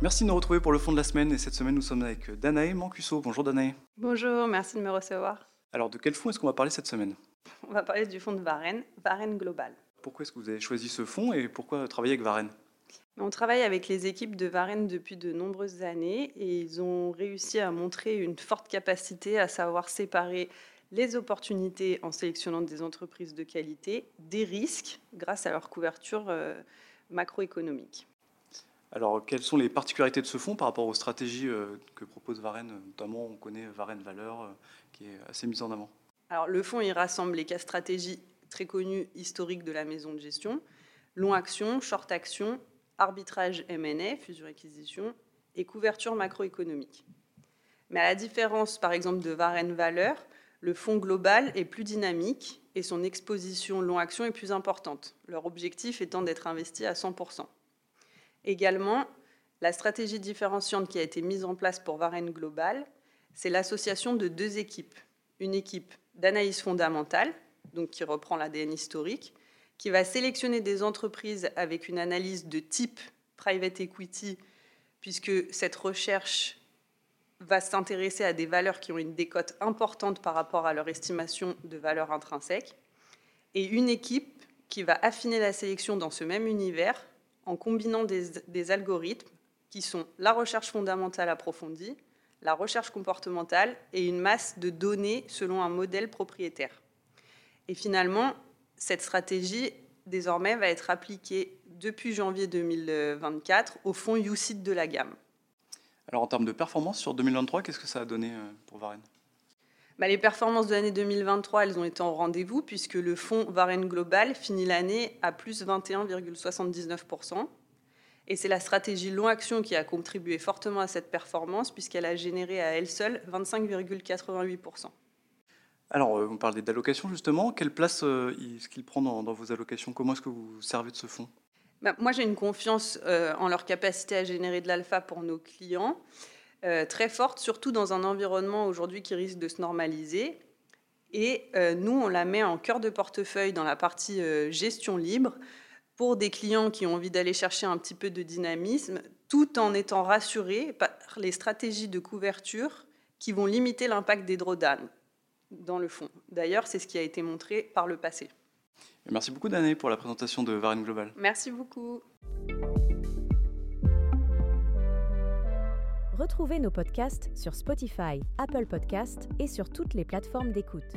Merci de nous retrouver pour le fond de la semaine. Et cette semaine, nous sommes avec Danae Mancuso. Bonjour Danae. Bonjour, merci de me recevoir. Alors, de quel fonds est-ce qu'on va parler cette semaine? On va parler du fonds de Varenne, Varenne Global. Pourquoi est-ce que vous avez choisi ce fonds et pourquoi travailler avec Varenne On travaille avec les équipes de Varenne depuis de nombreuses années et ils ont réussi à montrer une forte capacité à savoir séparer les opportunités en sélectionnant des entreprises de qualité des risques grâce à leur couverture euh, macroéconomique. Alors, quelles sont les particularités de ce fonds par rapport aux stratégies euh, que propose Varenne? Notamment, on connaît Varenne Valeur, euh, qui est assez mise en avant. Alors, le fonds, il rassemble les cas stratégies très connues historiques de la maison de gestion, long action, short action, arbitrage M&A, fusion-acquisition, et couverture macroéconomique. Mais à la différence, par exemple, de Varenne Valeur, le fonds global est plus dynamique et son exposition long action est plus importante, leur objectif étant d'être investi à 100%. Également, la stratégie différenciante qui a été mise en place pour Varenne Global, c'est l'association de deux équipes. Une équipe d'analyse fondamentale, donc qui reprend l'ADN historique, qui va sélectionner des entreprises avec une analyse de type private equity, puisque cette recherche va s'intéresser à des valeurs qui ont une décote importante par rapport à leur estimation de valeur intrinsèque, et une équipe qui va affiner la sélection dans ce même univers en combinant des, algorithmes qui sont la recherche fondamentale approfondie, la recherche comportementale et une masse de données selon un modèle propriétaire. Et finalement, cette stratégie, désormais, va être appliquée depuis janvier 2024 au fonds UCIT de la gamme. Alors en termes de performance sur 2023, qu'est-ce que ça a donné euh, pour Varenne bah, les performances de l'année 2023, elles ont été en rendez-vous puisque le fonds Varenne Global finit l'année à plus 21,79%. Et c'est la stratégie long action qui a contribué fortement à cette performance puisqu'elle a généré à elle seule 25,88%. Alors, euh, on parlait d'allocation justement. Quelle place euh, est-ce qu'il prend dans, vos allocations? Comment est-ce que vous servez de ce fonds? Bah, Moi, j'ai une confiance euh, en leur capacité à générer de l'alpha pour nos clients. Euh, très forte, surtout dans un environnement aujourd'hui qui risque de se normaliser. Et euh, nous, on la met en cœur de portefeuille dans la partie euh, gestion libre pour des clients qui ont envie d'aller chercher un petit peu de dynamisme, tout en étant rassurés par les stratégies de couverture qui vont limiter l'impact des drawdowns dans le fond. D'ailleurs, c'est ce qui a été montré par le passé. Merci beaucoup, Dané, pour la présentation de Varenne Global. Merci beaucoup. Retrouvez nos podcasts sur Spotify, Apple Podcasts et sur toutes les plateformes d'écoute.